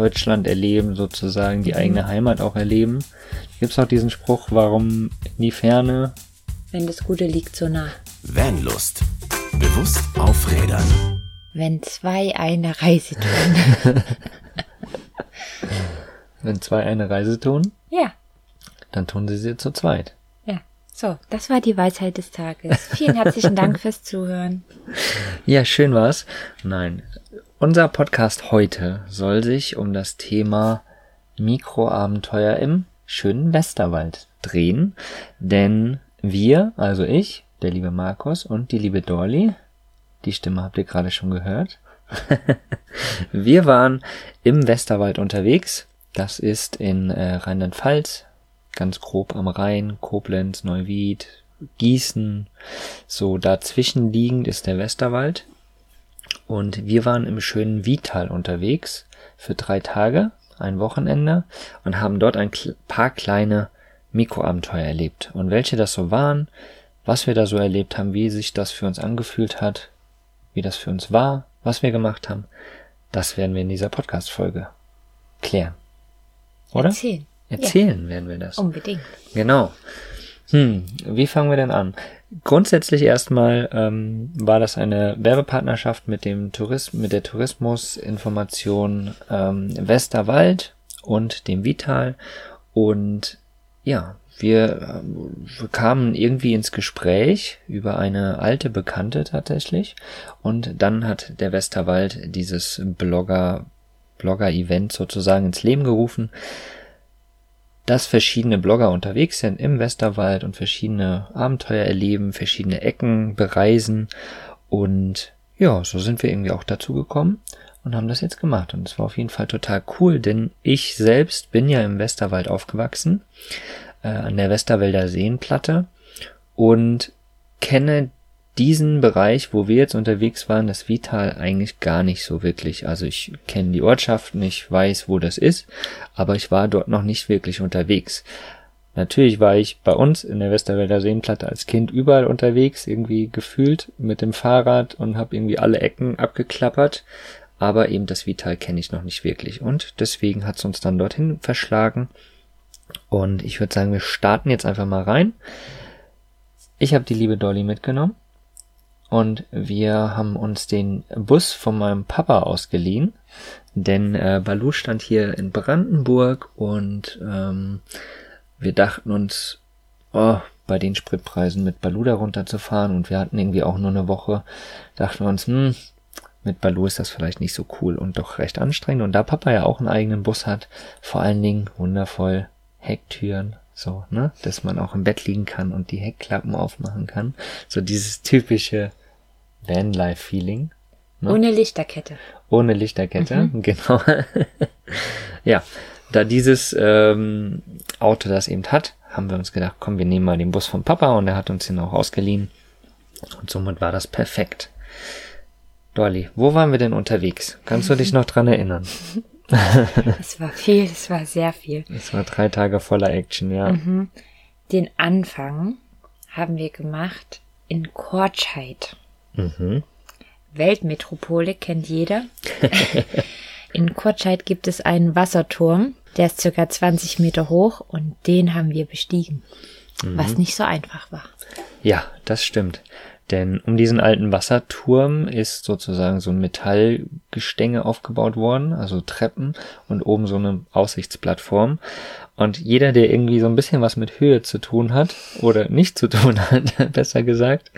Deutschland erleben, sozusagen die eigene Heimat auch erleben. Gibt es auch diesen Spruch, warum in die Ferne? Wenn das Gute liegt so nah. Vanlust. Bewusst aufrädern. Wenn zwei eine Reise tun. Wenn zwei eine Reise tun, ja, dann tun sie sie zu zweit. ja. So, das war die Weisheit des Tages. Vielen herzlichen Dank fürs Zuhören. Ja, schön war's. Nein. Unser Podcast heute soll sich um das Thema Mikroabenteuer im schönen Westerwald drehen. Denn wir, also ich, der liebe Markus und die liebe Dorli, die Stimme habt ihr gerade schon gehört. wir waren im Westerwald unterwegs. Das ist in äh, Rheinland-Pfalz, ganz grob am Rhein, Koblenz, Neuwied, Gießen. So dazwischen liegend ist der Westerwald. Und wir waren im schönen Vital unterwegs für drei Tage, ein Wochenende und haben dort ein paar kleine Mikroabenteuer erlebt. Und welche das so waren, was wir da so erlebt haben, wie sich das für uns angefühlt hat, wie das für uns war, was wir gemacht haben, das werden wir in dieser Podcast-Folge klären. Oder? Erzählen. Erzählen werden wir das. Ja, unbedingt. Genau. Hm, wie fangen wir denn an? Grundsätzlich erstmal ähm, war das eine Werbepartnerschaft mit dem Tourism, mit der Tourismusinformation ähm, Westerwald und dem Vital. Und ja, wir, ähm, wir kamen irgendwie ins Gespräch über eine alte Bekannte tatsächlich. Und dann hat der Westerwald dieses Blogger Blogger-Event sozusagen ins Leben gerufen dass verschiedene Blogger unterwegs sind im Westerwald und verschiedene Abenteuer erleben, verschiedene Ecken bereisen. Und ja, so sind wir irgendwie auch dazu gekommen und haben das jetzt gemacht. Und es war auf jeden Fall total cool, denn ich selbst bin ja im Westerwald aufgewachsen, äh, an der Westerwälder Seenplatte und kenne diesen Bereich, wo wir jetzt unterwegs waren, das Vital, eigentlich gar nicht so wirklich. Also ich kenne die Ortschaften, ich weiß, wo das ist, aber ich war dort noch nicht wirklich unterwegs. Natürlich war ich bei uns in der Westerwälder Seenplatte als Kind überall unterwegs, irgendwie gefühlt mit dem Fahrrad und habe irgendwie alle Ecken abgeklappert, aber eben das Vital kenne ich noch nicht wirklich und deswegen hat es uns dann dorthin verschlagen und ich würde sagen, wir starten jetzt einfach mal rein. Ich habe die liebe Dolly mitgenommen und wir haben uns den Bus von meinem Papa ausgeliehen, denn äh, Balu stand hier in Brandenburg und ähm, wir dachten uns, oh, bei den Spritpreisen mit Balu da runterzufahren und wir hatten irgendwie auch nur eine Woche, dachten wir uns, hm, mit Balu ist das vielleicht nicht so cool und doch recht anstrengend. Und da Papa ja auch einen eigenen Bus hat, vor allen Dingen wundervoll Hecktüren, so, ne, dass man auch im Bett liegen kann und die Heckklappen aufmachen kann. So dieses typische Vanlife-Feeling. Ne? Ohne Lichterkette. Ohne Lichterkette, genau. ja, da dieses ähm, Auto das eben hat, haben wir uns gedacht, komm, wir nehmen mal den Bus vom Papa und er hat uns den auch ausgeliehen. Und somit war das perfekt. Dolly, wo waren wir denn unterwegs? Kannst du dich noch dran erinnern? Es war viel, es war sehr viel. Es war drei Tage voller Action, ja. Den Anfang haben wir gemacht in Kortscheid. Mhm. Weltmetropole kennt jeder. In Kortscheid gibt es einen Wasserturm, der ist circa 20 Meter hoch und den haben wir bestiegen. Was nicht so einfach war. Ja, das stimmt. Denn um diesen alten Wasserturm ist sozusagen so ein Metallgestänge aufgebaut worden, also Treppen und oben so eine Aussichtsplattform. Und jeder, der irgendwie so ein bisschen was mit Höhe zu tun hat oder nicht zu tun hat, besser gesagt,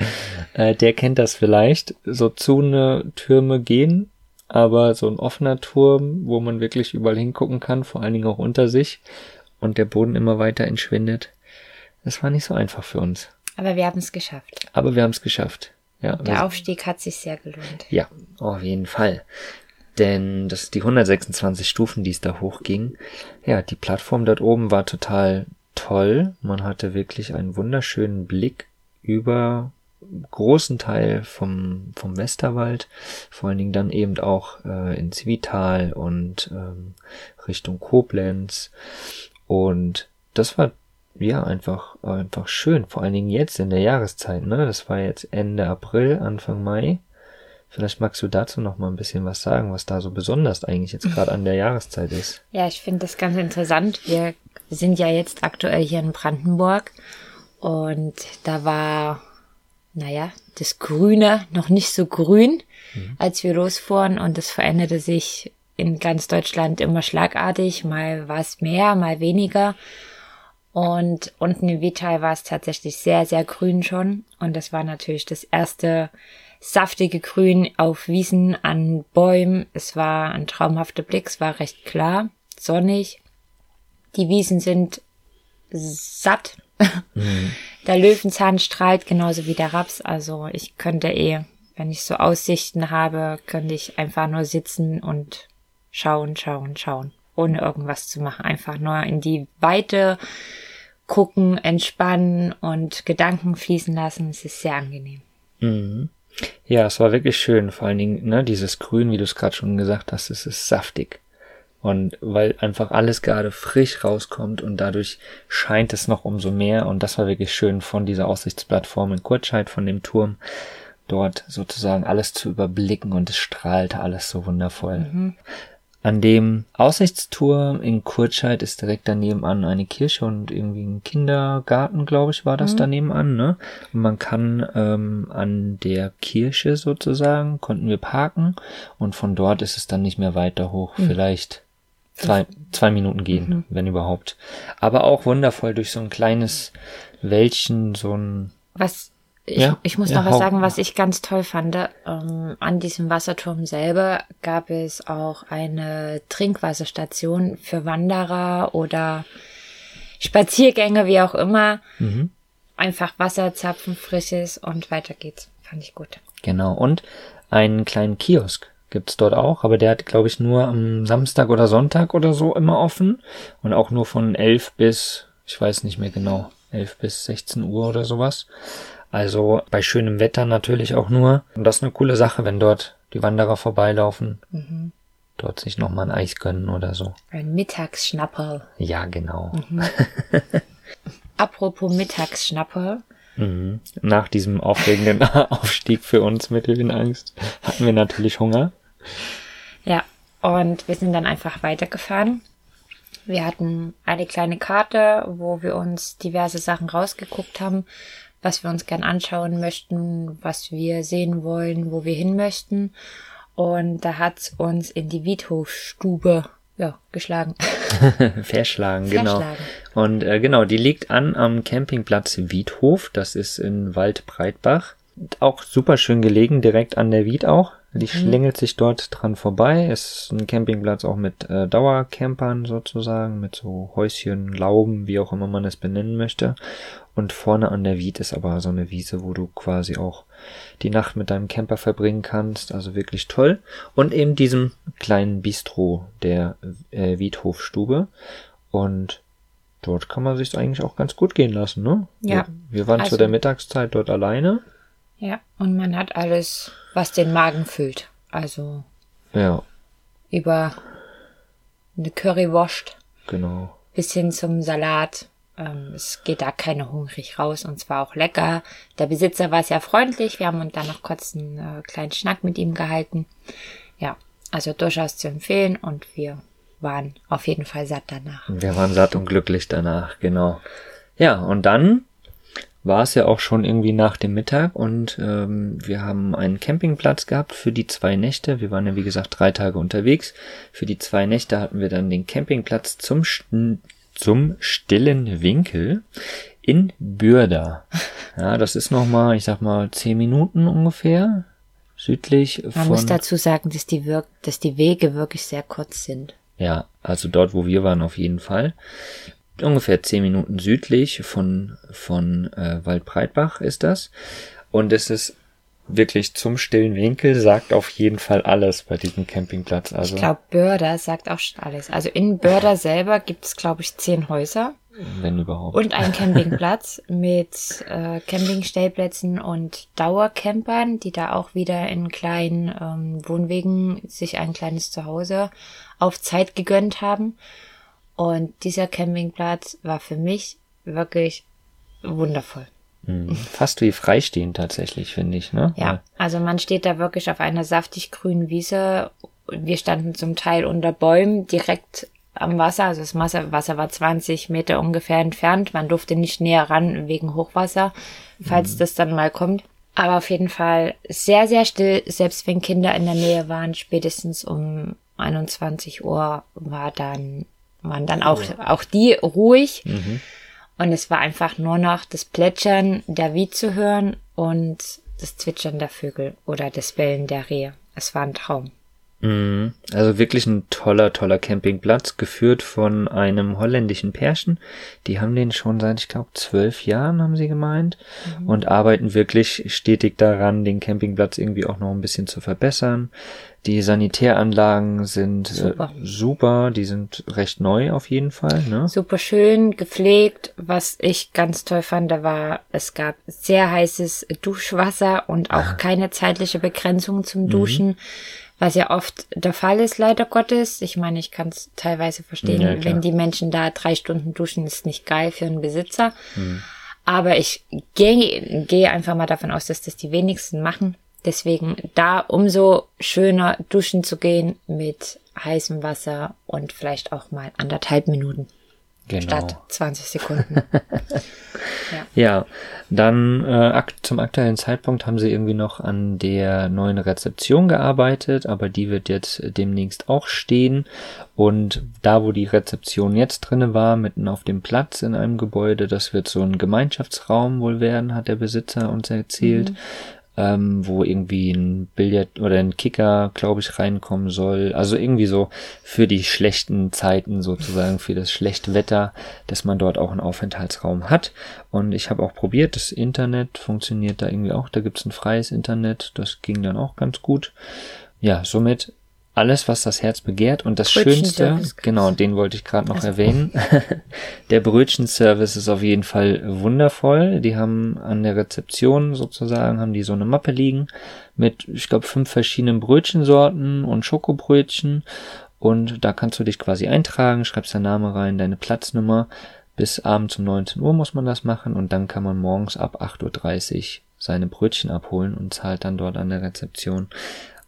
äh, der kennt das vielleicht. So zu eine Türme gehen, aber so ein offener Turm, wo man wirklich überall hingucken kann, vor allen Dingen auch unter sich und der Boden immer weiter entschwindet. Das war nicht so einfach für uns. Aber wir haben es geschafft. Aber wir haben es geschafft. Ja, Der Aufstieg hat sich sehr gelohnt. ja, auf jeden Fall. Denn das die 126 Stufen, die es da hochging. Ja, die Plattform dort oben war total toll. Man hatte wirklich einen wunderschönen Blick über großen Teil vom, vom Westerwald, vor allen Dingen dann eben auch äh, ins Vital und ähm, Richtung Koblenz. Und das war ja einfach, einfach schön, vor allen Dingen jetzt in der Jahreszeit, ne? Das war jetzt Ende April, Anfang Mai. Vielleicht magst du dazu noch mal ein bisschen was sagen, was da so besonders eigentlich jetzt gerade an der Jahreszeit ist. Ja, ich finde das ganz interessant. Wir sind ja jetzt aktuell hier in Brandenburg und da war, naja, das Grüne noch nicht so grün, mhm. als wir losfuhren und das veränderte sich in ganz Deutschland immer schlagartig. Mal war es mehr, mal weniger. Und unten im Vital war es tatsächlich sehr, sehr grün schon. Und das war natürlich das erste saftige Grün auf Wiesen an Bäumen. Es war ein traumhafter Blick, es war recht klar, sonnig. Die Wiesen sind satt. Mhm. Der Löwenzahn strahlt genauso wie der Raps. Also ich könnte eh, wenn ich so Aussichten habe, könnte ich einfach nur sitzen und schauen, schauen, schauen. Ohne irgendwas zu machen. Einfach nur in die Weite gucken, entspannen und Gedanken fließen lassen. Es ist sehr angenehm. Mhm. Ja, es war wirklich schön. Vor allen Dingen, ne, dieses Grün, wie du es gerade schon gesagt hast, es ist saftig. Und weil einfach alles gerade frisch rauskommt und dadurch scheint es noch umso mehr. Und das war wirklich schön von dieser Aussichtsplattform in Kurzscheid, von dem Turm, dort sozusagen alles zu überblicken und es strahlte alles so wundervoll. Mhm. An dem Aussichtsturm in Kurtscheid ist direkt daneben an eine Kirche und irgendwie ein Kindergarten, glaube ich, war das mhm. daneben an, ne? Und man kann ähm, an der Kirche sozusagen, konnten wir parken und von dort ist es dann nicht mehr weiter hoch. Mhm. Vielleicht zwei, zwei Minuten gehen, mhm. wenn überhaupt. Aber auch wundervoll durch so ein kleines Wäldchen, so ein. Was ich, ja, ich muss ja, noch was sagen, was ich ganz toll fand. Ähm, an diesem Wasserturm selber gab es auch eine Trinkwasserstation für Wanderer oder Spaziergänger, wie auch immer. Mhm. Einfach Wasser zapfen, frisches und weiter geht's. Fand ich gut. Genau. Und einen kleinen Kiosk gibt's dort auch, aber der hat, glaube ich, nur am Samstag oder Sonntag oder so immer offen und auch nur von 11 bis, ich weiß nicht mehr genau, 11 bis 16 Uhr oder sowas. Also bei schönem Wetter natürlich auch nur. Und das ist eine coole Sache, wenn dort die Wanderer vorbeilaufen. Mhm. Dort sich nochmal ein Eis gönnen oder so. Ein Mittagsschnapperl. Ja, genau. Mhm. Apropos Mittagsschnapperl. Mhm. Nach diesem aufregenden Aufstieg für uns mit Höhenangst hatten wir natürlich Hunger. Ja, und wir sind dann einfach weitergefahren. Wir hatten eine kleine Karte, wo wir uns diverse Sachen rausgeguckt haben was wir uns gern anschauen möchten, was wir sehen wollen, wo wir hin möchten. Und da hat's uns in die Wiethofstube ja, geschlagen. Verschlagen, genau. Verschlagen. Und äh, genau, die liegt an am Campingplatz Wiedhof. Das ist in Waldbreitbach. Auch super schön gelegen, direkt an der Wied auch. Die mhm. schlängelt sich dort dran vorbei. Ist ein Campingplatz auch mit äh, Dauercampern sozusagen, mit so Häuschen, Lauben, wie auch immer man es benennen möchte. Und vorne an der Wied ist aber so eine Wiese, wo du quasi auch die Nacht mit deinem Camper verbringen kannst. Also wirklich toll. Und eben diesem kleinen Bistro der äh, Wiedhofstube. Und dort kann man sich eigentlich auch ganz gut gehen lassen, ne? Ja. Wir, wir waren also, zu der Mittagszeit dort alleine. Ja, und man hat alles, was den Magen füllt. Also. Ja. Über eine Currywurst. Genau. Bis hin zum Salat. Ähm, es geht da keiner hungrig raus und zwar auch lecker. Der Besitzer war sehr freundlich. Wir haben uns dann noch kurz einen äh, kleinen Schnack mit ihm gehalten. Ja, also durchaus zu empfehlen und wir waren auf jeden Fall satt danach. Wir waren satt und glücklich danach, genau. Ja, und dann war es ja auch schon irgendwie nach dem Mittag und ähm, wir haben einen Campingplatz gehabt für die zwei Nächte. Wir waren ja wie gesagt drei Tage unterwegs. Für die zwei Nächte hatten wir dann den Campingplatz zum zum stillen Winkel in Bürda. Ja, das ist nochmal, ich sag mal, zehn Minuten ungefähr südlich Man von. Man muss dazu sagen, dass die, Wirk dass die Wege wirklich sehr kurz sind. Ja, also dort, wo wir waren, auf jeden Fall. Ungefähr zehn Minuten südlich von, von äh, Waldbreitbach ist das. Und es ist wirklich zum stillen Winkel sagt auf jeden Fall alles bei diesem Campingplatz. Also ich glaube, Börder sagt auch schon alles. Also in Börder selber gibt es, glaube ich, zehn Häuser. Wenn überhaupt. Und einen Campingplatz mit äh, Campingstellplätzen und Dauercampern, die da auch wieder in kleinen ähm, Wohnwegen sich ein kleines Zuhause auf Zeit gegönnt haben. Und dieser Campingplatz war für mich wirklich wundervoll. Mhm. Fast wie freistehend tatsächlich, finde ich, ne? Ja, also man steht da wirklich auf einer saftig grünen Wiese. Wir standen zum Teil unter Bäumen direkt am Wasser. Also das Wasser, Wasser war 20 Meter ungefähr entfernt. Man durfte nicht näher ran wegen Hochwasser, falls mhm. das dann mal kommt. Aber auf jeden Fall sehr, sehr still, selbst wenn Kinder in der Nähe waren. Spätestens um 21 Uhr war dann, waren dann auch, auch die ruhig. Mhm. Und es war einfach nur noch das Plätschern der Wie zu hören und das Zwitschern der Vögel oder das Bellen der Rehe. Es war ein Traum. Mhm. Also wirklich ein toller, toller Campingplatz, geführt von einem holländischen Pärchen. Die haben den schon seit, ich glaube, zwölf Jahren, haben sie gemeint, mhm. und arbeiten wirklich stetig daran, den Campingplatz irgendwie auch noch ein bisschen zu verbessern. Die Sanitäranlagen sind äh, super. Äh, super, die sind recht neu auf jeden Fall. Ne? Super schön, gepflegt. Was ich ganz toll fand, da war, es gab sehr heißes Duschwasser und auch ah. keine zeitliche Begrenzung zum mhm. Duschen. Mhm was ja oft der Fall ist, leider Gottes. Ich meine, ich kann es teilweise verstehen, ja, wenn die Menschen da drei Stunden duschen, ist nicht geil für einen Besitzer. Mhm. Aber ich gehe geh einfach mal davon aus, dass das die wenigsten machen. Deswegen da umso schöner duschen zu gehen mit heißem Wasser und vielleicht auch mal anderthalb Minuten. Genau. Statt 20 Sekunden. ja. ja, dann äh, zum aktuellen Zeitpunkt haben sie irgendwie noch an der neuen Rezeption gearbeitet, aber die wird jetzt demnächst auch stehen. Und da, wo die Rezeption jetzt drinne war, mitten auf dem Platz in einem Gebäude, das wird so ein Gemeinschaftsraum wohl werden, hat der Besitzer uns erzählt. Mhm ähm, wo irgendwie ein Billard oder ein Kicker, glaube ich, reinkommen soll. Also irgendwie so für die schlechten Zeiten sozusagen, für das schlechte Wetter, dass man dort auch einen Aufenthaltsraum hat. Und ich habe auch probiert, das Internet funktioniert da irgendwie auch. Da gibt's ein freies Internet, das ging dann auch ganz gut. Ja, somit alles, was das Herz begehrt. Und das Schönste, genau, den wollte ich gerade noch also. erwähnen. der Brötchenservice ist auf jeden Fall wundervoll. Die haben an der Rezeption sozusagen, haben die so eine Mappe liegen mit, ich glaube, fünf verschiedenen Brötchensorten und Schokobrötchen. Und da kannst du dich quasi eintragen, schreibst deinen Namen rein, deine Platznummer. Bis abends um 19 Uhr muss man das machen und dann kann man morgens ab 8.30 Uhr seine Brötchen abholen und zahlt dann dort an der Rezeption.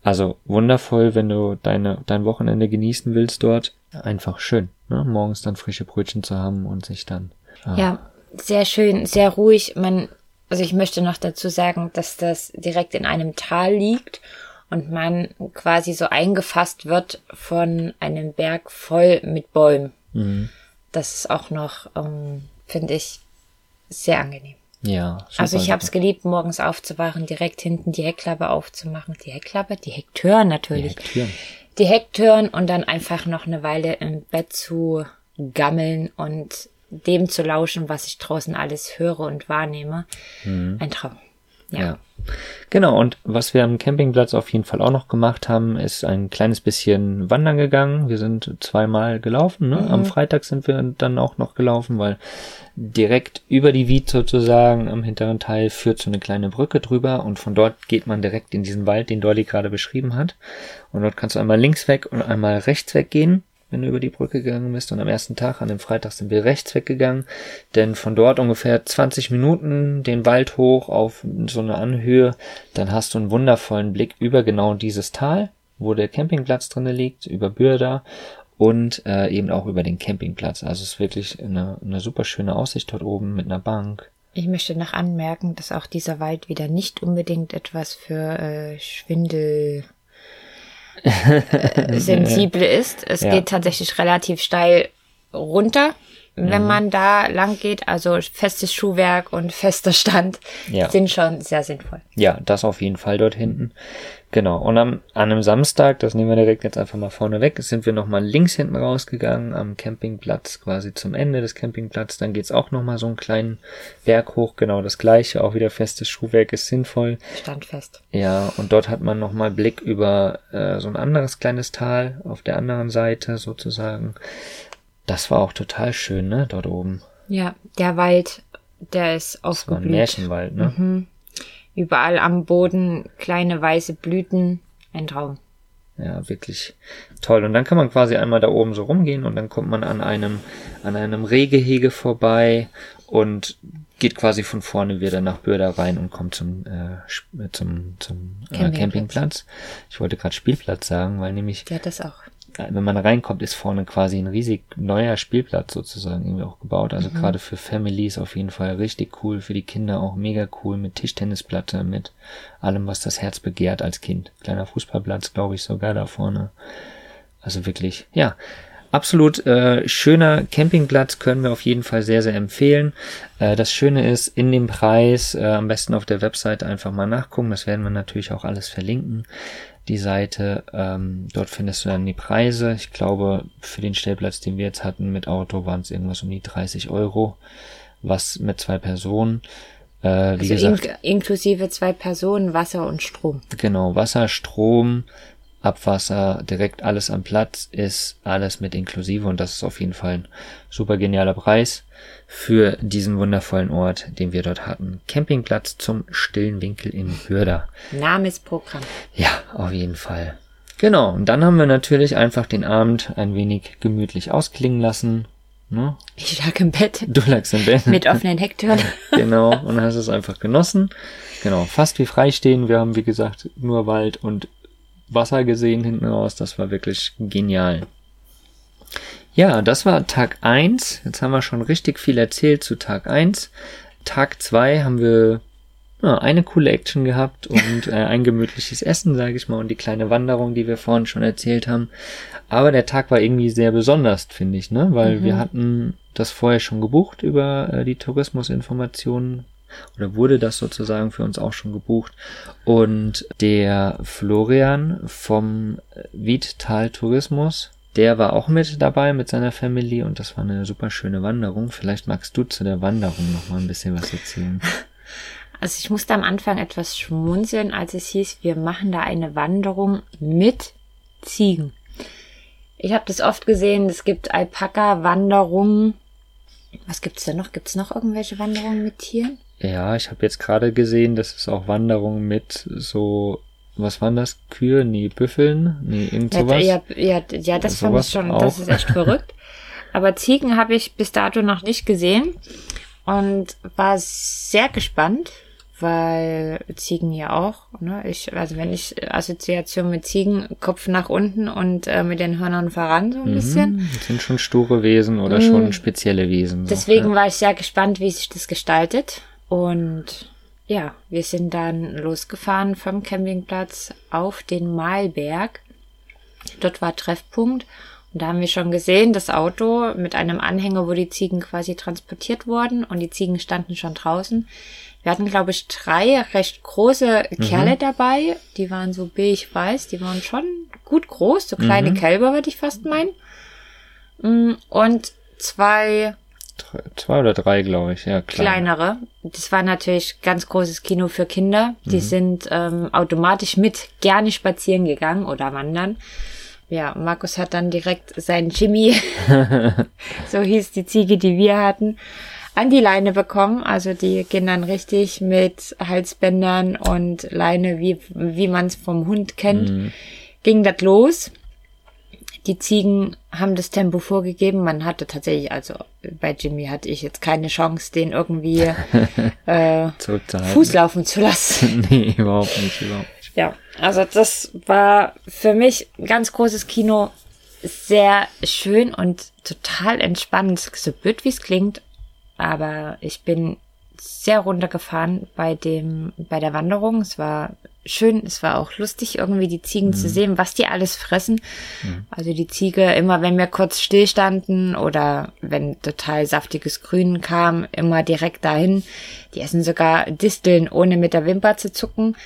Also wundervoll, wenn du deine, dein Wochenende genießen willst dort. Einfach schön, ne? morgens dann frische Brötchen zu haben und sich dann. Ah. Ja, sehr schön, sehr ruhig. Man, also ich möchte noch dazu sagen, dass das direkt in einem Tal liegt und man quasi so eingefasst wird von einem Berg voll mit Bäumen. Mhm. Das ist auch noch, ähm, finde ich, sehr angenehm. Ja. Also ich habe es geliebt, morgens aufzuwachen, direkt hinten die Heckklappe aufzumachen. Die Heckklappe? Die Hecktüren natürlich. Die Hecktüren. Die Hecktüren und dann einfach noch eine Weile im Bett zu gammeln und dem zu lauschen, was ich draußen alles höre und wahrnehme. Mhm. Ein Traum. Ja. ja. Genau, und was wir am Campingplatz auf jeden Fall auch noch gemacht haben, ist ein kleines bisschen wandern gegangen. Wir sind zweimal gelaufen. Ne? Mhm. Am Freitag sind wir dann auch noch gelaufen, weil direkt über die Wied sozusagen am hinteren Teil führt so eine kleine Brücke drüber und von dort geht man direkt in diesen Wald, den Dolly gerade beschrieben hat. Und dort kannst du einmal links weg und einmal rechts weggehen wenn du über die Brücke gegangen bist. Und am ersten Tag, an dem Freitag, sind wir rechts weggegangen, denn von dort ungefähr 20 Minuten den Wald hoch auf so eine Anhöhe, dann hast du einen wundervollen Blick über genau dieses Tal, wo der Campingplatz drinne liegt, über Bürda und äh, eben auch über den Campingplatz. Also es ist wirklich eine, eine super schöne Aussicht dort oben mit einer Bank. Ich möchte noch anmerken, dass auch dieser Wald wieder nicht unbedingt etwas für äh, Schwindel sensibel ist. Es ja. geht tatsächlich relativ steil runter, wenn mhm. man da lang geht. Also festes Schuhwerk und fester Stand ja. sind schon sehr sinnvoll. Ja, das auf jeden Fall dort hinten. Genau. Und am, an einem Samstag, das nehmen wir direkt jetzt einfach mal vorne weg, sind wir nochmal links hinten rausgegangen am Campingplatz, quasi zum Ende des Campingplatzes. Dann geht's auch nochmal so einen kleinen Berg hoch, genau das gleiche, auch wieder festes Schuhwerk ist sinnvoll. Standfest. Ja, und dort hat man nochmal Blick über äh, so ein anderes kleines Tal auf der anderen Seite sozusagen. Das war auch total schön, ne, dort oben. Ja, der Wald, der ist aufgeblüht. Das war ein Märchenwald, ne? Mhm. Überall am Boden kleine weiße Blüten. Ein Traum. Ja, wirklich toll. Und dann kann man quasi einmal da oben so rumgehen und dann kommt man an einem, an einem Rehgehege vorbei und geht quasi von vorne wieder nach Bürda rein und kommt zum, äh, zum, zum äh, Campingplatz. Campingplatz. Ich wollte gerade Spielplatz sagen, weil nämlich Ja, das auch. Wenn man reinkommt, ist vorne quasi ein riesig neuer Spielplatz sozusagen irgendwie auch gebaut. Also Mhm. gerade für Families auf jeden Fall richtig cool, für die Kinder auch mega cool mit Tischtennisplatte, mit allem, was das Herz begehrt als Kind. Kleiner Fußballplatz, glaube ich, sogar da vorne. Also wirklich, ja, absolut äh, schöner Campingplatz können wir auf jeden Fall sehr, sehr empfehlen. Äh, das Schöne ist, in dem Preis, äh, am besten auf der Webseite einfach mal nachgucken. Das werden wir natürlich auch alles verlinken. Die Seite, ähm, dort findest du dann die Preise. Ich glaube, für den Stellplatz, den wir jetzt hatten mit Auto, waren es irgendwas um die 30 Euro. Was mit zwei Personen. Äh, wie Also gesagt, ink inklusive zwei Personen, Wasser und Strom. Genau, Wasser, Strom, Abwasser, direkt alles am Platz ist alles mit inklusive und das ist auf jeden Fall ein super genialer Preis für diesen wundervollen Ort, den wir dort hatten. Campingplatz zum stillen Winkel in Hürda. Namensprogramm. Ja, auf jeden Fall. Genau, und dann haben wir natürlich einfach den Abend ein wenig gemütlich ausklingen lassen. Ne? Ich lag im Bett Du lagst im Bett. mit offenen Hecktüren. genau, und hast es einfach genossen. Genau, fast wie freistehen. Wir haben, wie gesagt, nur Wald und Wasser gesehen hinten raus. Das war wirklich genial. Ja, das war Tag eins. Jetzt haben wir schon richtig viel erzählt zu Tag eins. Tag zwei haben wir ja, eine coole Action gehabt und äh, ein gemütliches Essen, sage ich mal, und die kleine Wanderung, die wir vorhin schon erzählt haben. Aber der Tag war irgendwie sehr besonders, finde ich, ne? Weil wir hatten das vorher schon gebucht über äh, die Tourismusinformationen oder wurde das sozusagen für uns auch schon gebucht. Und der Florian vom Wiedtal Tourismus, der war auch mit dabei mit seiner Family und das war eine super schöne Wanderung. Vielleicht magst du zu der Wanderung noch mal ein bisschen was erzählen. Also ich musste am Anfang etwas schmunzeln, als es hieß, wir machen da eine Wanderung mit Ziegen. Ich habe das oft gesehen, es gibt Alpaka-Wanderungen. Was gibt's denn noch? Gibt's noch irgendwelche Wanderungen mit Tieren? Ja, ich habe jetzt gerade gesehen, dass es auch Wanderungen mit so, was waren das? Kühe? Nee, Büffeln? Nee, irgend sowas. Ja, ja, ja, das fand Sowas ich schon, das auch. ist echt verrückt. Aber Ziegen habe ich bis dato noch nicht gesehen und war sehr gespannt, weil Ziegen ja auch, ne, ich, also wenn ich Assoziation mit Ziegen, Kopf nach unten und äh, mit den Hörnern voran so ein bisschen. Mhm, das sind schon sture Wesen oder schon spezielle Wesen. so, Deswegen ja. war ich sehr gespannt, wie sich das gestaltet. Und ja, wir sind dann losgefahren vom Campingplatz auf den Mahlberg. Dort war Treffpunkt. Und da haben wir schon gesehen, das Auto mit einem Anhänger, wo die Ziegen quasi transportiert wurden. Und die Ziegen standen schon draußen. Wir hatten, glaube ich, drei recht große Kerle dabei. Die waren so beige-weiß. Die waren schon gut groß. So kleine Kälber, würde ich fast meinen. Mm, Und zwei Zwei oder drei, glaube ich, ja, klar. kleinere. Das war natürlich ganz großes Kino für Kinder. Die sind ähm, automatisch mit gerne spazieren gegangen oder wandern. Ja, Markus hat dann direkt seinen Jimmy, so hieß die Ziege, die wir hatten, an die Leine bekommen. Also die gehen dann richtig mit Halsbändern und Leine, wie, wie man es vom Hund kennt, ging das los. Die Ziegen haben das Tempo vorgegeben. Man hatte tatsächlich, also bei Jimmy hatte ich jetzt keine Chance, den irgendwie äh. Fuß laufen zu lassen. nee, überhaupt nicht, überhaupt nicht. Ja, also das war für mich ein ganz großes Kino. Sehr schön und total entspannt. So blöd wie es klingt, aber ich bin sehr runtergefahren bei dem, bei der Wanderung. Es war schön, es war auch lustig, irgendwie die Ziegen zu sehen, was die alles fressen. Also die Ziege, immer wenn wir kurz stillstanden oder wenn total saftiges Grün kam, immer direkt dahin. Die essen sogar Disteln, ohne mit der Wimper zu zucken.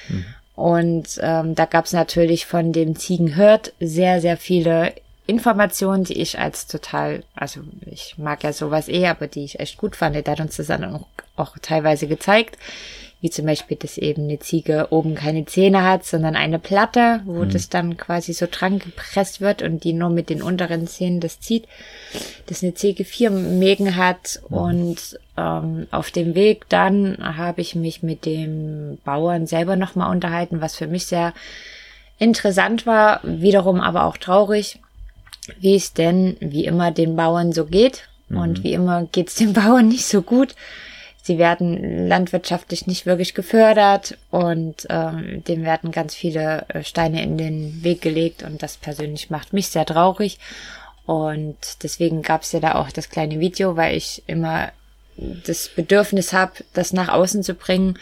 Und ähm, da gab's natürlich von dem Ziegenhirt sehr, sehr viele Informationen, die ich als total, also ich mag ja sowas eh, aber die ich echt gut fand. Der hat uns das dann auch, auch teilweise gezeigt. Wie zum Beispiel, dass eben eine Ziege oben keine Zähne hat, sondern eine Platte, wo das dann quasi so dran gepresst wird und die nur mit den unteren Zähnen das zieht. Dass eine Ziege vier Mägen hat und ähm, auf dem Weg dann habe ich mich mit dem Bauern selber nochmal unterhalten, was für mich sehr Interessant war, wiederum aber auch traurig, wie es denn wie immer den Bauern so geht. Und wie immer geht es den Bauern nicht so gut. Sie werden landwirtschaftlich nicht wirklich gefördert und ähm, dem werden ganz viele äh, Steine in den Weg gelegt und das persönlich macht mich sehr traurig. Und deswegen gab es ja da auch das kleine Video, weil ich immer das Bedürfnis habe, das nach außen zu bringen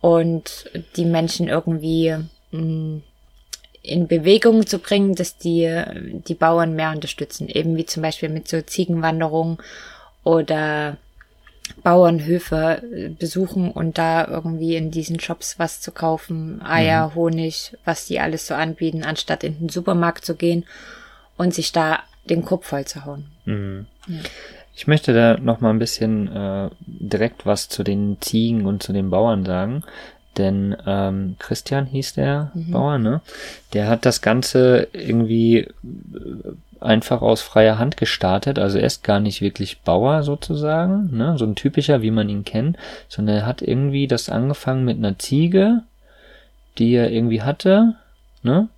und die Menschen irgendwie mh, in Bewegung zu bringen, dass die die Bauern mehr unterstützen. Eben wie zum Beispiel mit so Ziegenwanderungen oder Bauernhöfe äh, besuchen und da irgendwie in diesen Shops was zu kaufen, Eier, Honig, was die alles so anbieten, anstatt in den Supermarkt zu gehen und sich da den Kopf voll zu hauen. Ich möchte da noch mal ein bisschen äh, direkt was zu den Ziegen und zu den Bauern sagen. Denn ähm, Christian hieß der Bauer, ne? Der hat das Ganze irgendwie äh, einfach aus freier Hand gestartet. Also er ist gar nicht wirklich Bauer sozusagen, ne? So ein typischer, wie man ihn kennt, sondern er hat irgendwie das angefangen mit einer Ziege, die er irgendwie hatte, ne?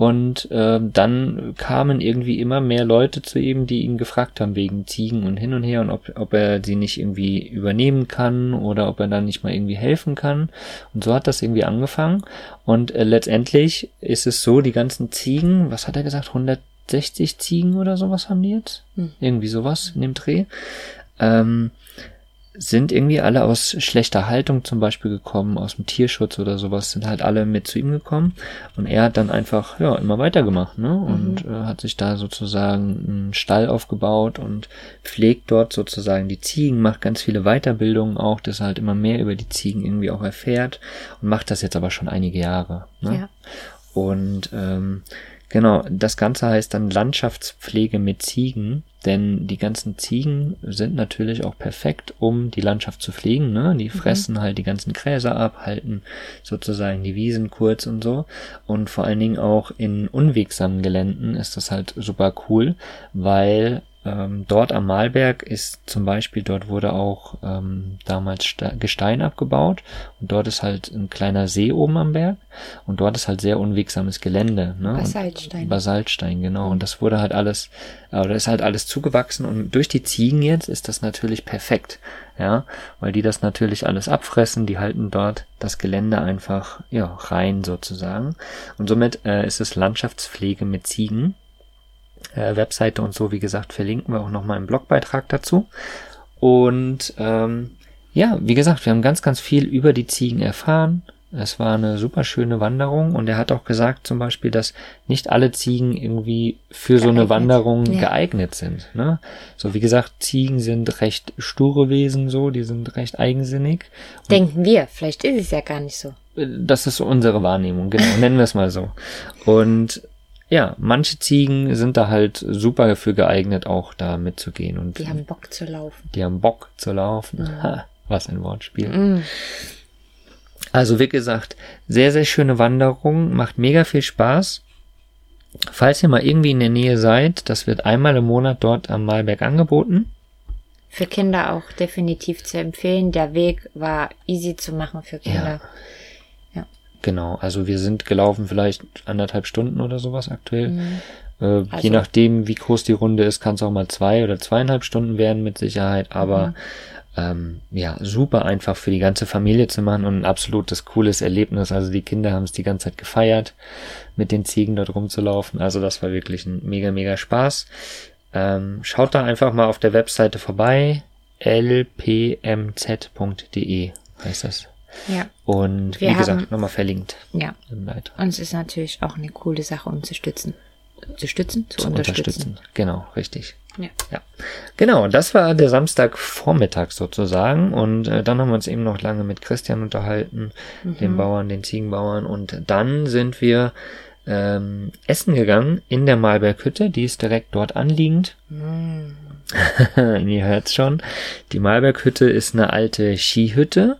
Und ähm, dann kamen irgendwie immer mehr Leute zu ihm, die ihn gefragt haben wegen Ziegen und hin und her und ob, ob er sie nicht irgendwie übernehmen kann oder ob er dann nicht mal irgendwie helfen kann. Und so hat das irgendwie angefangen. Und äh, letztendlich ist es so, die ganzen Ziegen, was hat er gesagt, 160 Ziegen oder sowas haben die jetzt? Irgendwie sowas in dem Dreh. Ähm, sind irgendwie alle aus schlechter Haltung zum Beispiel gekommen, aus dem Tierschutz oder sowas, sind halt alle mit zu ihm gekommen und er hat dann einfach, ja, immer weitergemacht, ne, und äh, hat sich da sozusagen einen Stall aufgebaut und pflegt dort sozusagen die Ziegen, macht ganz viele Weiterbildungen auch, dass er halt immer mehr über die Ziegen irgendwie auch erfährt und macht das jetzt aber schon einige Jahre, ne. Ja. Und ähm, genau, das Ganze heißt dann Landschaftspflege mit Ziegen, denn die ganzen Ziegen sind natürlich auch perfekt, um die Landschaft zu pflegen. Ne? Die fressen halt die ganzen Gräser ab, halten sozusagen die Wiesen kurz und so. Und vor allen Dingen auch in unwegsamen Geländen ist das halt super cool, weil ähm, dort am Malberg ist zum Beispiel, dort wurde auch ähm, damals Ste- Gestein abgebaut und dort ist halt ein kleiner See oben am Berg und dort ist halt sehr unwegsames Gelände. Ne? Und- Basaltstein. Basaltstein, genau. Und das wurde halt alles, oder ist halt alles zugewachsen und durch die Ziegen jetzt ist das natürlich perfekt. Ja, weil die das natürlich alles abfressen, die halten dort das Gelände einfach, ja, rein sozusagen. Und somit äh, ist es Landschaftspflege mit Ziegen. Äh, Webseite und so, wie gesagt, verlinken wir auch nochmal im Blogbeitrag dazu. Und ähm, ja, wie gesagt, wir haben ganz, ganz viel über die Ziegen erfahren. Es war eine super schöne Wanderung und er hat auch gesagt zum Beispiel, dass nicht alle Ziegen irgendwie für so eine Geeignet. Wanderung Ja. geeignet sind. Ne? So wie gesagt, Ziegen sind recht sture Wesen, so, die sind recht eigensinnig. Denken wir, vielleicht ist es ja gar nicht so. Das ist unsere Wahrnehmung, genau, nennen wir es mal so. Und ja, manche Ziegen sind da halt super dafür geeignet, auch da mitzugehen. Und Die haben Bock zu laufen. die haben Bock zu laufen. Ha, was ein Wortspiel. Mm. Also wie gesagt, sehr, sehr schöne Wanderung, macht mega viel Spaß. Falls ihr mal irgendwie in der Nähe seid, das wird einmal im Monat dort am Malberg angeboten. Für Kinder auch definitiv zu empfehlen. Der Weg war easy zu machen für Kinder. Genau, also wir sind gelaufen vielleicht anderthalb Stunden oder sowas aktuell. Äh, je Also- nachdem, wie groß die Runde ist, kann es auch mal zwei oder zweieinhalb Stunden werden mit Sicherheit. Aber ähm, ja, super einfach für die ganze Familie zu machen und ein absolutes cooles Erlebnis. Also die Kinder haben es die ganze Zeit gefeiert, mit den Ziegen dort rumzulaufen. Also das war wirklich ein mega, mega Spaß. Ähm, schaut da einfach mal auf der Webseite vorbei. lpmz.de heißt das. Ja, Und Wir wie gesagt, nochmal verlinkt ja. im Beitrag. Und es ist natürlich auch eine coole Sache, um zu stützen. Zu stützen? Zu, Zu unterstützen. Genau, richtig. Ja. Ja. Genau, das war der Samstagvormittag sozusagen. Und äh, dann haben wir uns eben noch lange mit Christian unterhalten, den Bauern, den Ziegenbauern. Und dann sind wir ähm, essen gegangen in der Malberghütte. Die ist direkt dort anliegend. Ihr hört's schon. Die Malberghütte ist eine alte Skihütte.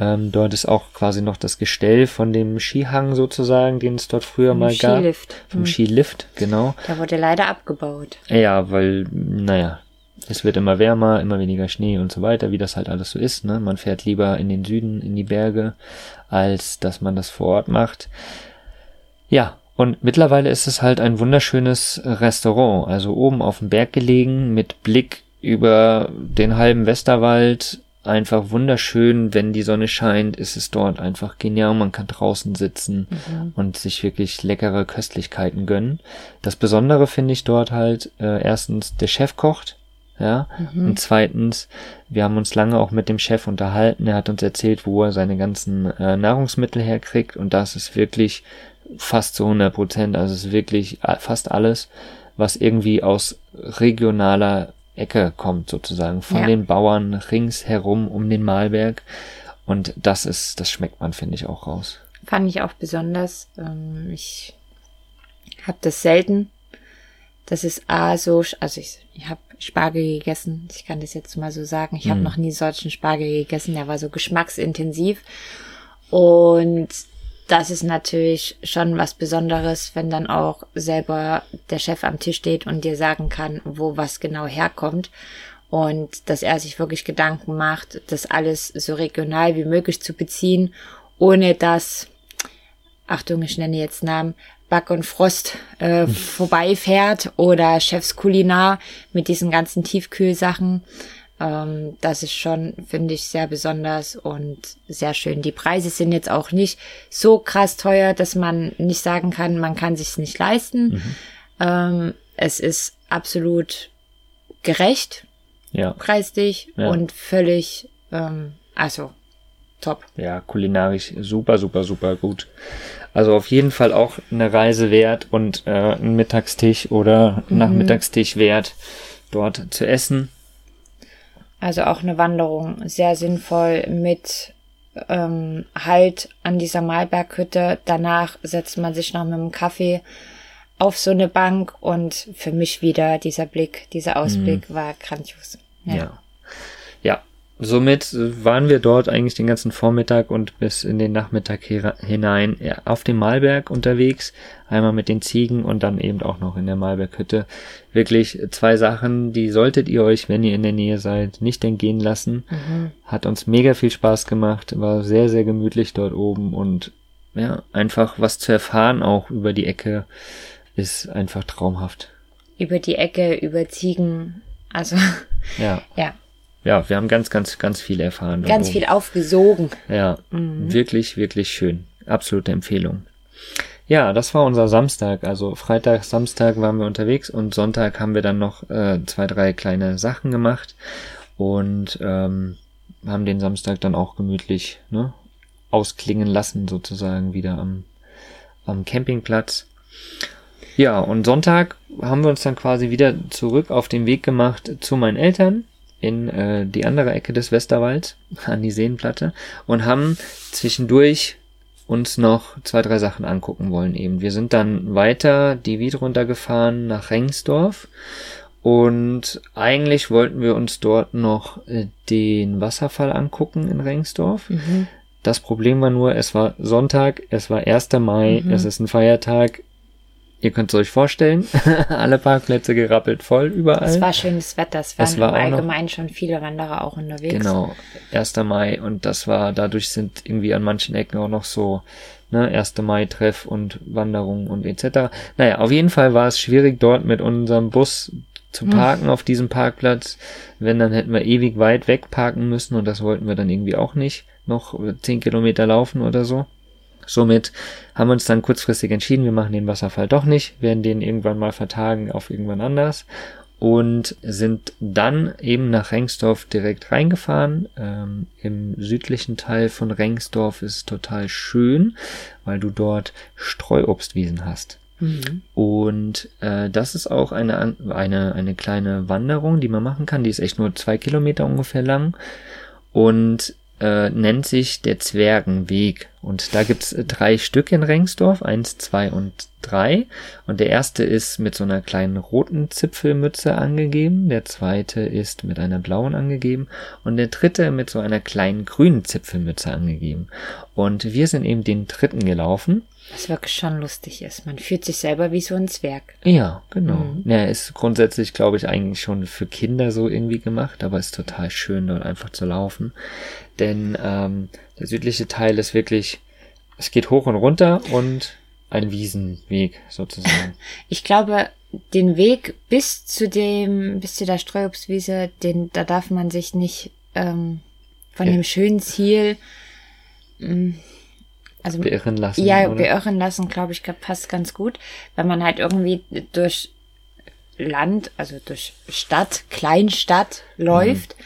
Ähm, dort ist auch quasi noch das Gestell von dem Skihang sozusagen, den es dort früher mal gab. Skilift. Vom Skilift, genau. Der wurde leider abgebaut. Ja, weil, naja, es wird immer wärmer, immer weniger Schnee und so weiter, wie das halt alles so ist. Ne? Man fährt lieber in den Süden, in die Berge, als dass man das vor Ort macht. Ja, und mittlerweile ist es halt ein wunderschönes Restaurant, also oben auf dem Berg gelegen, mit Blick über den halben Westerwald. Einfach wunderschön, wenn die Sonne scheint, ist es dort einfach genial. Man kann draußen sitzen Mhm. und sich wirklich leckere Köstlichkeiten gönnen. Das Besondere finde ich dort halt, äh, erstens, der Chef kocht, ja, und zweitens, wir haben uns lange auch mit dem Chef unterhalten. Er hat uns erzählt, wo er seine ganzen äh, Nahrungsmittel herkriegt und das ist wirklich fast zu 100 Prozent. Also es ist wirklich fast alles, was irgendwie aus regionaler Ecke kommt sozusagen von Ja. den Bauern ringsherum um den Malberg und das ist, das schmeckt man finde ich auch raus. Fand ich auch besonders. Ähm, ich habe das selten. Das ist A so, also ich, ich habe Spargel gegessen. Ich kann das jetzt mal so sagen. Ich habe noch nie solchen Spargel gegessen. Der war so geschmacksintensiv. Und das ist natürlich schon was Besonderes, wenn dann auch selber der Chef am Tisch steht und dir sagen kann, wo was genau herkommt. Und dass er sich wirklich Gedanken macht, das alles so regional wie möglich zu beziehen, ohne dass, Achtung, ich nenne jetzt Namen, Back und Frost äh, vorbeifährt oder Chefs Kulinar mit diesen ganzen Tiefkühlsachen. Ähm, das ist schon, finde ich, sehr besonders und sehr schön. Die Preise sind jetzt auch nicht so krass teuer, dass man nicht sagen kann, man kann sich's nicht leisten. Ähm, es ist absolut gerecht, Ja, preislich Ja. und völlig, ähm, also top. ja, kulinarisch super, super, super gut. Also auf jeden Fall auch eine Reise wert und äh, ein Mittagstisch oder Nachmittagstisch wert, dort zu essen. Also auch eine Wanderung sehr sinnvoll mit ähm, Halt an dieser Malberghütte. Danach setzt man sich noch mit dem Kaffee auf so eine Bank und für mich wieder dieser Blick, dieser Ausblick war grandios. Ja. Ja. Ja. Somit waren wir dort eigentlich den ganzen Vormittag und bis in den Nachmittag hinein auf dem Malberg unterwegs. Einmal mit den Ziegen und dann eben auch noch in der Malberghütte. Wirklich zwei Sachen, die solltet ihr euch, wenn ihr in der Nähe seid, nicht entgehen lassen. Hat uns mega viel Spaß gemacht, war sehr, sehr gemütlich dort oben und ja, einfach was zu erfahren auch über die Ecke ist einfach traumhaft. Über die Ecke, über Ziegen, also Ja. ja, Ja, wir haben ganz, ganz, ganz viel erfahren. ganz oben. viel aufgesogen. Ja, wirklich, wirklich schön. Absolute Empfehlung. Ja, das war unser Samstag. Also Freitag, Samstag waren wir unterwegs und Sonntag haben wir dann noch äh, zwei, drei kleine Sachen gemacht und ähm, haben den Samstag dann auch gemütlich ne, ausklingen lassen, sozusagen wieder am, am Campingplatz. Ja, und Sonntag haben wir uns dann quasi wieder zurück auf den Weg gemacht zu meinen Eltern in äh, die andere Ecke des Westerwalds, an die Seenplatte, und haben zwischendurch uns noch zwei, drei Sachen angucken wollen eben. Wir sind dann weiter die Wied runtergefahren nach Rengsdorf und eigentlich wollten wir uns dort noch äh, den Wasserfall angucken in Rengsdorf. Das Problem war nur, es war Sonntag, es war 1. Mai, es ist ein Feiertag. Ihr könnt es euch vorstellen, alle Parkplätze gerappelt voll überall. Es war schönes Wetter, es waren Es war noch- allgemein schon viele Wanderer auch unterwegs. Genau, 1. Mai und das war, dadurch sind irgendwie an manchen Ecken auch noch so, ne, 1. Mai-Treff und Wanderungen und etc. Naja, auf jeden Fall war es schwierig dort mit unserem Bus zu parken auf diesem Parkplatz. Wenn, dann hätten wir ewig weit weg parken müssen und das wollten wir dann irgendwie auch nicht. Noch 10 Kilometer laufen oder so. Somit haben wir uns dann kurzfristig entschieden, wir machen den Wasserfall doch nicht, werden den irgendwann mal vertagen auf irgendwann anders und sind dann eben nach Rengsdorf direkt reingefahren. Ähm, Im südlichen Teil von Rengsdorf ist es total schön, weil du dort Streuobstwiesen hast. Und äh, das ist auch eine, eine, eine kleine Wanderung, die man machen kann. Die ist echt nur zwei Kilometer ungefähr lang und äh, nennt sich der Zwergenweg. Und da gibt's drei Stück in Rengsdorf, eins, zwei und drei. Und der erste ist mit so einer kleinen roten Zipfelmütze angegeben, der zweite ist mit einer blauen angegeben und der dritte mit so einer kleinen grünen Zipfelmütze angegeben. Und wir sind eben den dritten gelaufen. Was wirklich schon lustig ist. Man fühlt sich selber wie so ein Zwerg. Ja, genau. Ja, ist grundsätzlich, glaube ich, eigentlich schon für Kinder so irgendwie gemacht, aber ist total schön, dort einfach zu laufen. Denn ähm, der südliche Teil ist wirklich, es geht hoch und runter und ein Wiesenweg sozusagen. Ich glaube, den Weg bis zu dem, bis zu der Streuobstwiese, den, da darf man sich nicht ähm, von Ja. dem schönen Ziel, mh, also Beirren lassen. ja, oder? beirren lassen, glaube ich, passt ganz gut, wenn man halt irgendwie durch Land, also durch Stadt, Kleinstadt läuft,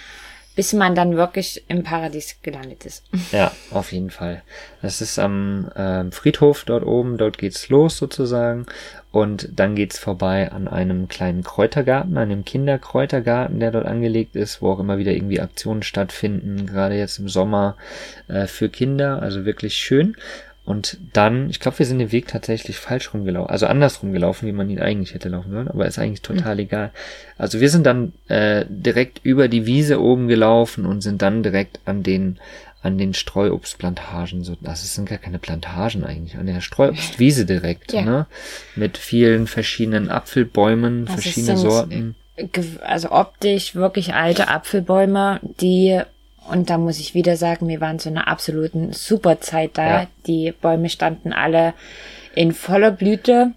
bis man dann wirklich im Paradies gelandet ist. Ja, auf jeden Fall. Das ist am ähm, Friedhof dort oben, dort geht's los sozusagen. Und dann geht's vorbei an einem kleinen Kräutergarten, einem Kinderkräutergarten, der dort angelegt ist, wo auch immer wieder irgendwie Aktionen stattfinden, gerade jetzt im Sommer äh, für Kinder, also wirklich schön. Und dann, ich glaube, wir sind den Weg tatsächlich falsch rumgelaufen, also andersrum gelaufen, wie man ihn eigentlich hätte laufen sollen, aber ist eigentlich total egal. Also wir sind dann äh, direkt über die Wiese oben gelaufen und sind dann direkt an den an den Streuobstplantagen, so, das sind gar keine Plantagen eigentlich, an der Streuobstwiese direkt, Ja. ne? Mit vielen verschiedenen Apfelbäumen, Also verschiedene Sorten. Also optisch wirklich alte Apfelbäume, die, und da muss ich wieder sagen, wir waren zu einer absoluten Superzeit da. Ja. Die Bäume standen alle in voller Blüte.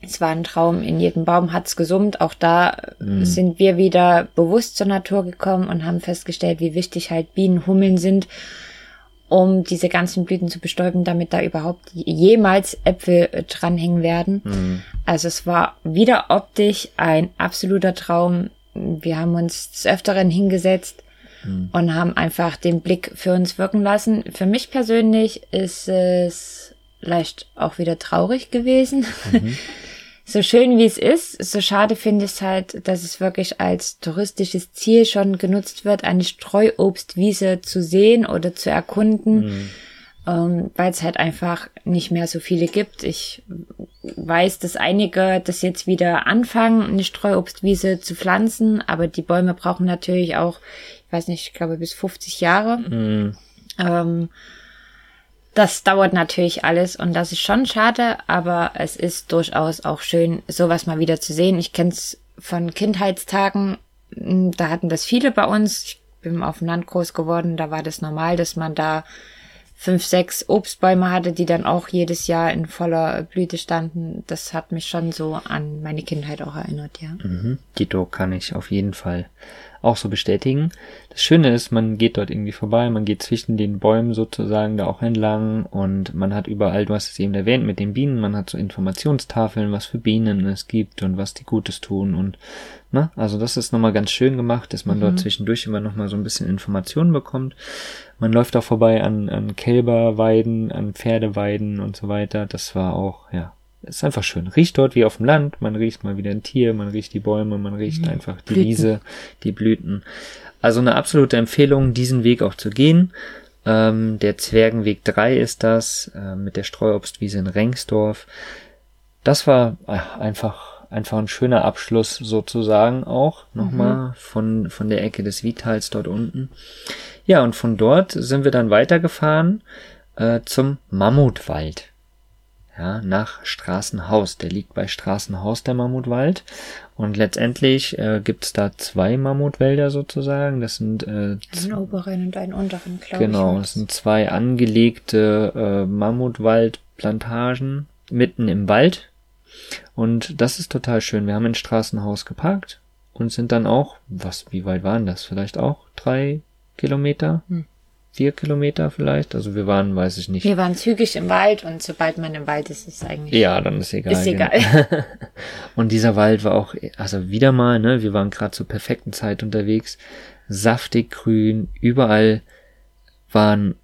Es war ein Traum, in jedem Baum hat's gesummt. Auch da Mhm. sind wir wieder bewusst zur Natur gekommen und haben festgestellt, wie wichtig halt Bienen, Hummeln sind, um diese ganzen Blüten zu bestäuben, damit da überhaupt jemals Äpfel dranhängen werden. Mhm. Also es war wieder optisch ein absoluter Traum. Wir haben uns des Öfteren hingesetzt und haben einfach den Blick für uns wirken lassen. Für mich persönlich ist es leicht auch wieder traurig gewesen. so schön wie es ist, so schade finde ich es halt, dass es wirklich als touristisches Ziel schon genutzt wird, eine Streuobstwiese zu sehen oder zu erkunden, ähm, weil es halt einfach nicht mehr so viele gibt. Ich weiß, dass einige das jetzt wieder anfangen, eine Streuobstwiese zu pflanzen, aber die Bäume brauchen natürlich auch, ich weiß nicht, ich glaube bis 50 Jahre. Mhm. Ähm, das dauert natürlich alles und das ist schon schade, aber es ist durchaus auch schön, sowas mal wieder zu sehen. Ich kenne es von Kindheitstagen, da hatten das viele bei uns. Ich bin auf dem Land groß geworden, da war das normal, dass man da fünf, sechs Obstbäume hatte, die dann auch jedes Jahr in voller Blüte standen. Das hat mich schon so an meine Kindheit auch erinnert, ja. Mhm. Dito kann ich auf jeden Fall auch so bestätigen. Das Schöne ist, man geht dort irgendwie vorbei, man geht zwischen den Bäumen sozusagen da auch entlang und man hat überall, du hast es eben erwähnt, mit den Bienen, man hat so Informationstafeln, was für Bienen es gibt und was die Gutes tun und ne, also das ist nochmal ganz schön gemacht, dass man dort zwischendurch immer nochmal so ein bisschen Informationen bekommt. Man läuft auch vorbei an, an Kälberweiden, an Pferdeweiden und so weiter. Das war auch, ja, ist einfach schön. Riecht dort wie auf dem Land. Man riecht mal wieder ein Tier, man riecht die Bäume, man riecht einfach die Blüten. Wiese, die Blüten. Also eine absolute Empfehlung, diesen Weg auch zu gehen. Ähm, der Zwergenweg 3 ist das, äh, mit der Streuobstwiese in Rengsdorf. Das war äh, einfach, einfach ein schöner Abschluss sozusagen auch nochmal von, von der Ecke des Vitals dort unten. Ja, und von dort sind wir dann weitergefahren äh, zum Mammutwald. Ja, nach Straßenhaus. Der liegt bei Straßenhaus, der Mammutwald. Und letztendlich äh, gibt's da zwei Mammutwälder sozusagen. Das sind äh, Einen oberen und einen unteren, glaube Genau, ich. es sind zwei angelegte äh, Mammutwaldplantagen mitten im Wald. Und das ist total schön. Wir haben in Straßenhaus geparkt und sind dann auch, was, wie weit waren das? Vielleicht auch drei Kilometer? Hm. Vier Kilometer vielleicht? Also wir waren, weiß ich nicht. Wir waren zügig im Wald und sobald man im Wald ist, ist es eigentlich. Ja, dann ist egal. Ist genau. egal. Und dieser Wald war auch, also wieder mal, ne, wir waren gerade zur perfekten Zeit unterwegs, saftig grün, überall waren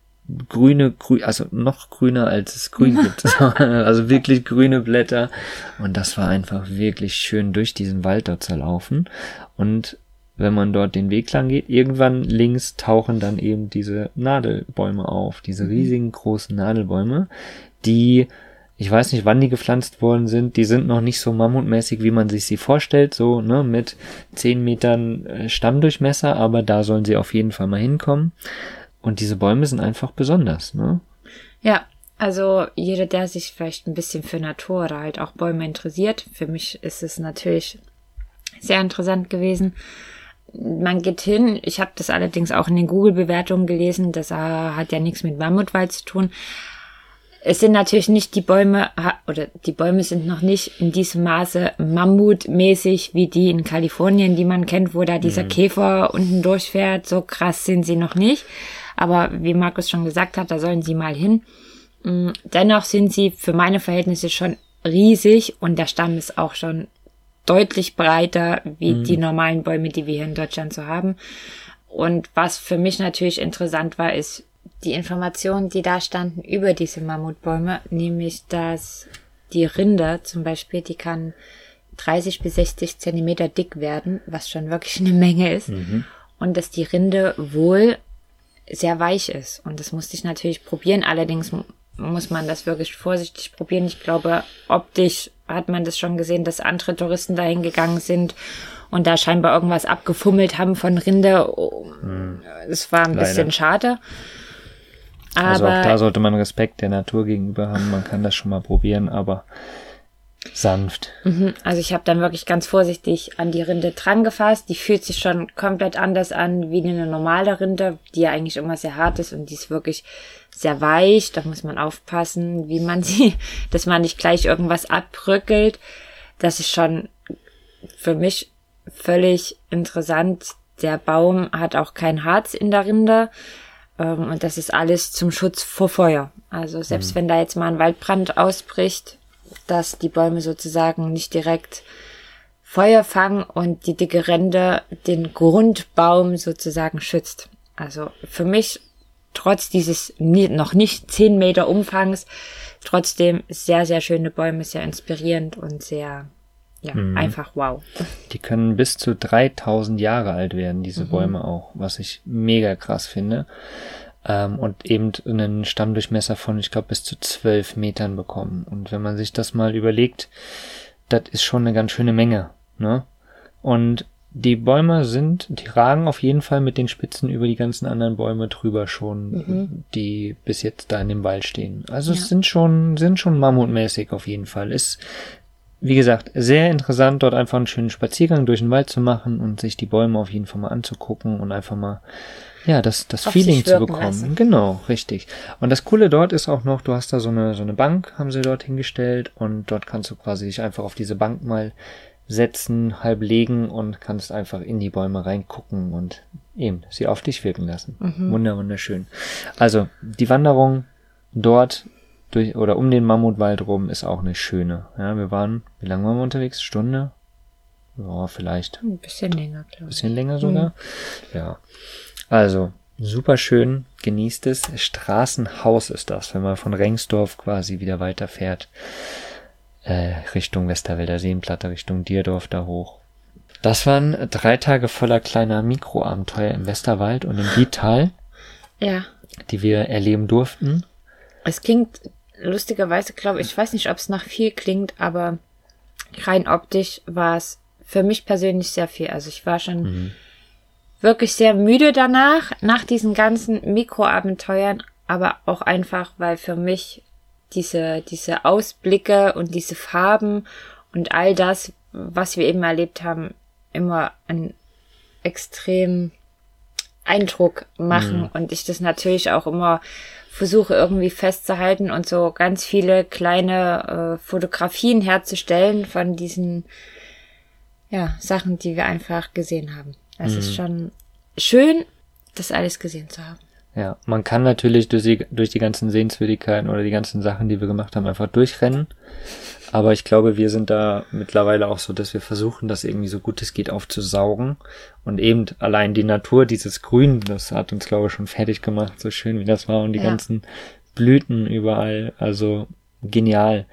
grüne, grü also noch grüner als es grün gibt. also wirklich grüne Blätter. Und das war einfach wirklich schön durch diesen Wald dort zu laufen. Und wenn man dort den Weg lang geht, irgendwann links tauchen dann eben diese Nadelbäume auf, diese riesigen großen Nadelbäume, die ich weiß nicht, wann die gepflanzt worden sind. Die sind noch nicht so mammutmäßig, wie man sich sie vorstellt, so ne, mit 10 Metern äh, Stammdurchmesser, aber da sollen sie auf jeden Fall mal hinkommen. Und diese Bäume sind einfach besonders, ne? Ja, also jeder, der sich vielleicht ein bisschen für Natur oder halt auch Bäume interessiert, für mich ist es natürlich sehr interessant gewesen. Man geht hin, ich habe das allerdings auch in den Google-Bewertungen gelesen, das äh, hat ja nichts mit Mammutwald zu tun. es sind natürlich nicht die Bäume, oder die Bäume sind noch nicht in diesem Maße mammutmäßig wie die in Kalifornien, die man kennt, wo da dieser Käfer unten durchfährt. So krass sind sie noch nicht. Aber wie Markus schon gesagt hat, da sollen sie mal hin. Mm, Dennoch sind sie für meine Verhältnisse schon riesig und der Stamm ist auch schon deutlich breiter wie die normalen Bäume, die wir hier in Deutschland so haben. Und was für mich natürlich interessant war, ist die Informationen, die da standen über diese Mammutbäume, nämlich dass die Rinde zum Beispiel, die kann 30 bis 60 Zentimeter dick werden, was schon wirklich eine Menge ist. Und dass die Rinde wohl sehr weich ist. Und das musste ich natürlich probieren. Allerdings mu- muss man das wirklich vorsichtig probieren. Ich glaube, optisch hat man das schon gesehen, dass andere Touristen dahin gegangen sind und da scheinbar irgendwas abgefummelt haben von Rinde. Es war ein Leider. bisschen schade. Aber Also auch da sollte man Respekt der Natur gegenüber haben. Man kann das schon mal probieren, aber sanft. Mhm, Also ich habe dann wirklich ganz vorsichtig an die Rinde dran gefasst. Die fühlt sich schon komplett anders an wie eine normale Rinde, die ja eigentlich immer sehr hart ist und die ist wirklich sehr weich. Da muss man aufpassen, wie man sie, dass man nicht gleich irgendwas abbröckelt. Das ist schon für mich völlig interessant. Der Baum hat auch kein Harz in der Rinde. Ähm, und das ist alles zum Schutz vor Feuer. Also selbst wenn da jetzt mal ein Waldbrand ausbricht, dass die Bäume sozusagen nicht direkt Feuer fangen und die dicke Rinde den Grundbaum sozusagen schützt. Also für mich, trotz dieses noch nicht 10 Meter Umfangs, trotzdem sehr, sehr schöne Bäume, sehr inspirierend und sehr, ja, einfach wow. Die können bis zu 3000 Jahre alt werden, diese Mhm. Bäume auch, was ich mega krass finde. Ähm, und eben einen Stammdurchmesser von, ich glaube, bis zu 12 Metern bekommen. Und wenn man sich das mal überlegt, das ist schon eine ganz schöne Menge. Ne? Und die Bäume sind, die ragen auf jeden Fall mit den Spitzen über die ganzen anderen Bäume drüber schon, die bis jetzt da in dem Wald stehen. Also Ja. es sind schon, sind schon mammutmäßig auf jeden Fall. Ist, wie gesagt, sehr interessant, dort einfach einen schönen Spaziergang durch den Wald zu machen und sich die Bäume auf jeden Fall mal anzugucken und einfach mal, ja, das, das Auf Feeling zu bekommen. lassen. Genau, richtig. Und das Coole dort ist auch noch, du hast da so eine, so eine Bank, haben sie dort hingestellt und dort kannst du quasi dich einfach auf diese Bank mal setzen, halb legen und kannst einfach in die Bäume reingucken und eben sie auf dich wirken lassen. Wunder, wunderschön. Also, die Wanderung dort durch oder um den Mammutwald rum ist auch eine schöne. Ja, wir waren, wie lange waren wir unterwegs? Stunde? Ja, vielleicht Ein bisschen länger, glaube ich. bisschen länger sogar. Ja. Also, super schön, genießt es. Straßenhaus ist das, wenn man von Rengsdorf quasi wieder weiterfährt. Äh, Richtung Westerwälder Seenplatte, Richtung Dierdorf da hoch. Das waren drei Tage voller kleiner Mikroabenteuer im Westerwald und im Wietal, Ja. die wir erleben durften. Es klingt lustigerweise, glaube ich, ich weiß nicht, ob es nach viel klingt, aber rein optisch war es für mich persönlich sehr viel. Also ich war schon wirklich sehr müde danach, nach diesen ganzen Mikroabenteuern, aber auch einfach, weil für mich diese, diese Ausblicke und diese Farben und all das, was wir eben erlebt haben, immer einen extrem Eindruck machen und ich das natürlich auch immer versuche irgendwie festzuhalten und so ganz viele kleine äh, Fotografien herzustellen von diesen ja, Sachen, die wir einfach gesehen haben. Es ist schon schön, das alles gesehen zu haben. Ja, man kann natürlich durch die, durch die ganzen Sehenswürdigkeiten oder die ganzen Sachen, die wir gemacht haben, einfach durchrennen. Aber ich glaube, wir sind da mittlerweile auch so, dass wir versuchen, das irgendwie so gut es geht aufzusaugen. Und eben allein die Natur, dieses Grün, das hat uns, glaube ich, schon fertig gemacht, so schön wie das war. Und die Ja. ganzen Blüten überall, also genial.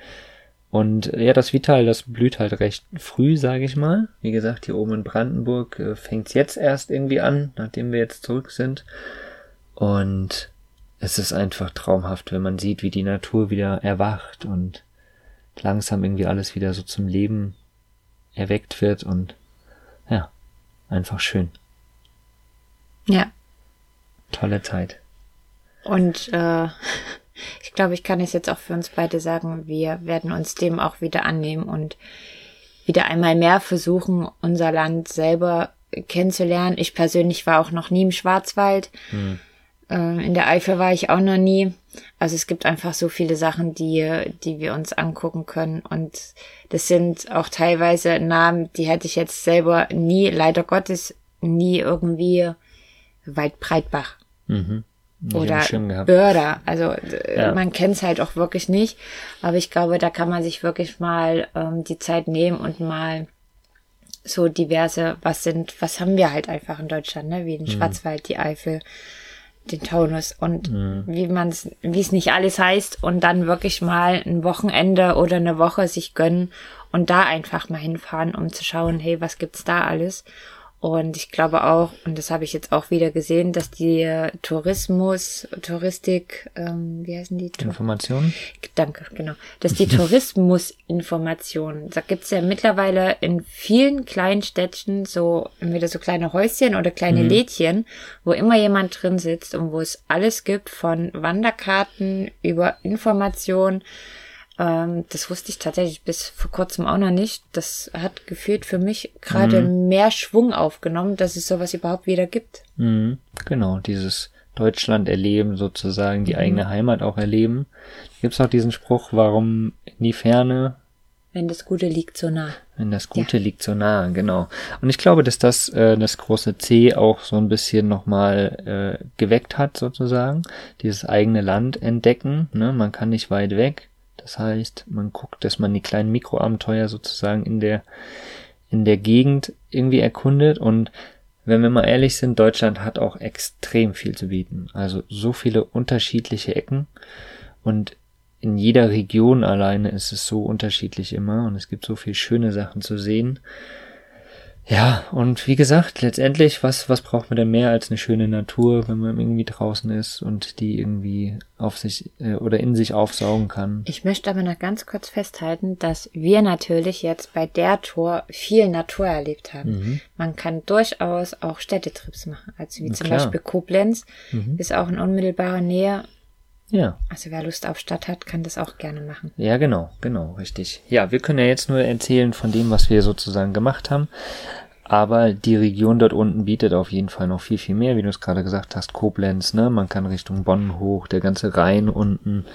Und ja, das Vital, das blüht halt recht früh, sage ich mal. Wie gesagt, hier oben in Brandenburg äh, fängt's jetzt erst irgendwie an, nachdem wir jetzt zurück sind. Und es ist einfach traumhaft, wenn man sieht, wie die Natur wieder erwacht und langsam irgendwie alles wieder so zum Leben erweckt wird und ja, einfach schön. Ja. Tolle Zeit. Und äh, ich glaube, ich kann es jetzt auch für uns beide sagen, wir werden uns dem auch wieder annehmen und wieder einmal mehr versuchen, unser Land selber kennenzulernen. Ich persönlich war auch noch nie im Schwarzwald. Äh, in der Eifel war ich auch noch nie. Also es gibt einfach so viele Sachen, die, die wir uns angucken können. Und das sind auch teilweise Namen, die hätte ich jetzt selber nie, leider Gottes, nie irgendwie Waldbreitbach. Mhm. Oder. Börder. Also äh, Ja. man kennt es halt auch wirklich nicht. Aber ich glaube, da kann man sich wirklich mal ähm, die Zeit nehmen und mal so diverse, was sind, was haben wir halt einfach in Deutschland, ne? Mhm. Wie den Schwarzwald, die Eifel, den Taunus und Mhm. wie man es, wie es nicht alles heißt und dann wirklich mal ein Wochenende oder eine Woche sich gönnen und da einfach mal hinfahren, um zu schauen, hey, was gibt's da alles? Und ich glaube auch, und das habe ich jetzt auch wieder gesehen, dass die äh, Tourismus, Touristik, ähm, wie heißen die? Informationen? Danke, genau. Dass die Tourismusinformation, da gibt's ja mittlerweile in vielen kleinen Städtchen so entweder so kleine Häuschen oder kleine Lädchen, wo immer jemand drin sitzt und wo es alles gibt von Wanderkarten über Informationen. Ähm, das wusste ich tatsächlich bis vor kurzem auch noch nicht. Das hat gefühlt für mich gerade mehr Schwung aufgenommen, dass es sowas überhaupt wieder gibt. Mhm. Genau, dieses Deutschland erleben, sozusagen, Mhm. die eigene Heimat auch erleben. Da gibt's auch diesen Spruch, warum in die Ferne, Wenn das Gute liegt so nah. wenn das Gute liegt so nah, genau. Und ich glaube, dass das äh, das große C auch so ein bisschen nochmal äh, geweckt hat, sozusagen. Dieses eigene Land entdecken. Ne? Man kann nicht weit weg. Das heißt, man guckt, dass man die kleinen Mikroabenteuer sozusagen in der in der Gegend irgendwie erkundet und wenn wir mal ehrlich sind, Deutschland hat auch extrem viel zu bieten. Also so viele unterschiedliche Ecken und in jeder Region alleine ist es so unterschiedlich immer und es gibt so viel schöne Sachen zu sehen. Ja, und wie gesagt, letztendlich, was, was braucht man denn mehr als eine schöne Natur, wenn man irgendwie draußen ist und die irgendwie auf sich äh, oder in sich aufsaugen kann? Ich möchte aber noch ganz kurz festhalten, dass wir natürlich jetzt bei der Tour viel Natur erlebt haben. Mhm. Man kann durchaus auch Städtetrips machen. Also wie Na zum klar. Beispiel Koblenz Mhm. ist auch in unmittelbarer Nähe. Ja, Also wer Lust auf Stadt hat, kann das auch gerne machen. Ja, genau, genau, richtig. Ja, wir können ja jetzt nur erzählen von dem, was wir sozusagen gemacht haben. Aber die Region dort unten bietet auf jeden Fall noch viel, viel mehr, wie du es gerade gesagt hast, Koblenz, ne? Man kann Richtung Bonn hoch, der ganze Rhein unten,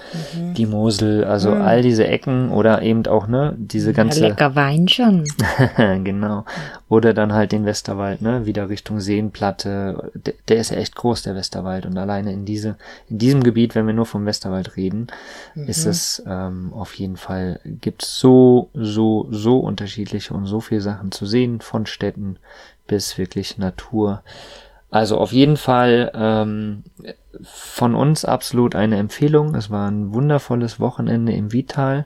die Mosel, also all diese Ecken oder eben auch, ne, diese ganze lecker Wein schon. genau. Oder dann halt den Westerwald, ne, wieder Richtung Seenplatte. Der, der ist ja echt groß, der Westerwald. Und alleine in diese, in diesem Gebiet, wenn wir nur vom Westerwald reden, ist es ähm, auf jeden Fall, gibt's so, so, so unterschiedliche und so viele Sachen zu sehen, von Städten bis wirklich Natur. Also auf jeden Fall ähm, von uns absolut eine Empfehlung. Es war ein wundervolles Wochenende im Vital.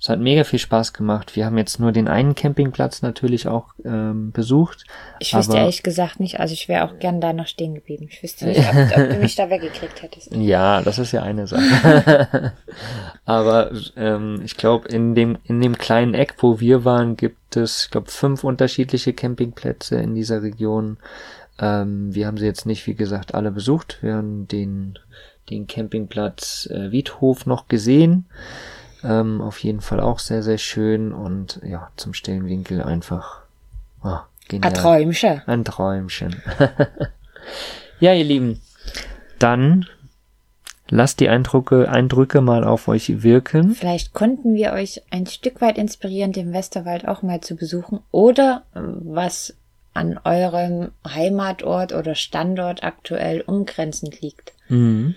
Es hat mega viel Spaß gemacht. Wir haben jetzt nur den einen Campingplatz natürlich auch ähm, besucht. Ich wüsste ehrlich gesagt nicht, also ich wäre auch gern da noch stehen geblieben. Ich wüsste nicht, ob, ob du mich da weggekriegt hättest. Ja, das ist ja eine Sache. aber ähm, ich glaube, in dem, in dem kleinen Eck, wo wir waren, gibt es, ich glaube, fünf unterschiedliche Campingplätze in dieser Region. Ähm, wir haben sie jetzt nicht, wie gesagt, alle besucht. Wir haben den, den Campingplatz äh, Wiedhof noch gesehen. Ähm, auf jeden Fall auch sehr, sehr schön und ja, zum Stellenwinkel einfach Ein genial. Träumchen. Ein Träumchen. ja, ihr Lieben, dann lasst die Eindrücke, Eindrücke mal auf euch wirken. Vielleicht konnten wir euch ein Stück weit inspirieren, den Westerwald auch mal zu besuchen oder was an eurem Heimatort oder Standort aktuell umgrenzend liegt. Mhm.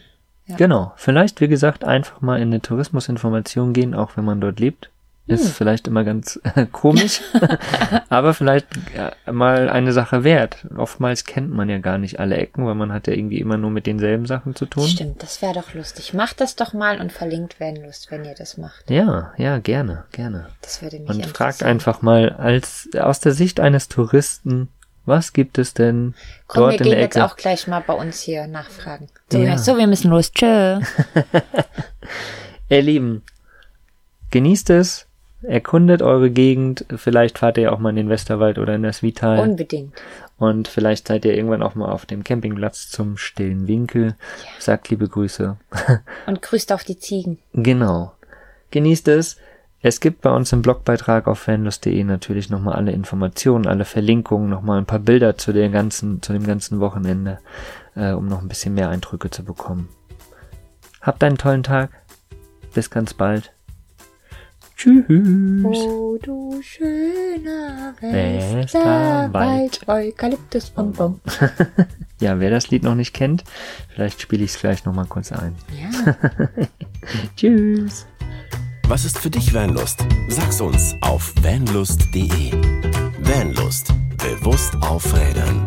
Genau. Vielleicht, wie gesagt, einfach mal in eine Tourismusinformation gehen, auch wenn man dort lebt. Ist vielleicht immer ganz komisch, aber vielleicht äh, mal eine Sache wert. Oftmals kennt man ja gar nicht alle Ecken, weil man hat ja irgendwie immer nur mit denselben Sachen zu tun. Stimmt, das wäre doch lustig. Macht das doch mal und verlinkt Vanlust, wenn ihr das macht. Ja, ja, gerne, gerne. Das würde mich Und fragt einfach mal als aus der Sicht eines Touristen, was gibt es denn Komm, dort wir in gehen der jetzt Ecke? auch gleich mal bei uns hier nachfragen. So, Ja. so wir müssen los. Tschö. Ihr Lieben, genießt es, erkundet eure Gegend, vielleicht fahrt ihr auch mal in den Westerwald oder in das Vital Unbedingt. und vielleicht seid ihr irgendwann auch mal auf dem Campingplatz zum stillen Winkel. Sagt liebe Grüße. Und grüßt auf die Ziegen. genau. Genießt es. Es gibt bei uns im Blogbeitrag auf fanlust.de natürlich nochmal alle Informationen, alle Verlinkungen, nochmal ein paar Bilder zu, der ganzen, zu dem ganzen Wochenende, äh, um noch ein bisschen mehr Eindrücke zu bekommen. Habt einen tollen Tag. Bis ganz bald. Tschüss. Oh, du schöner Westerwald, Eukalyptus Bonbon. Ja, wer das Lied noch nicht kennt, vielleicht spiele ich es gleich nochmal kurz ein. Ja. Tschüss. Was ist für dich Vanlust? Sag's uns auf vanlust.de. Vanlust. Bewusst aufrädern.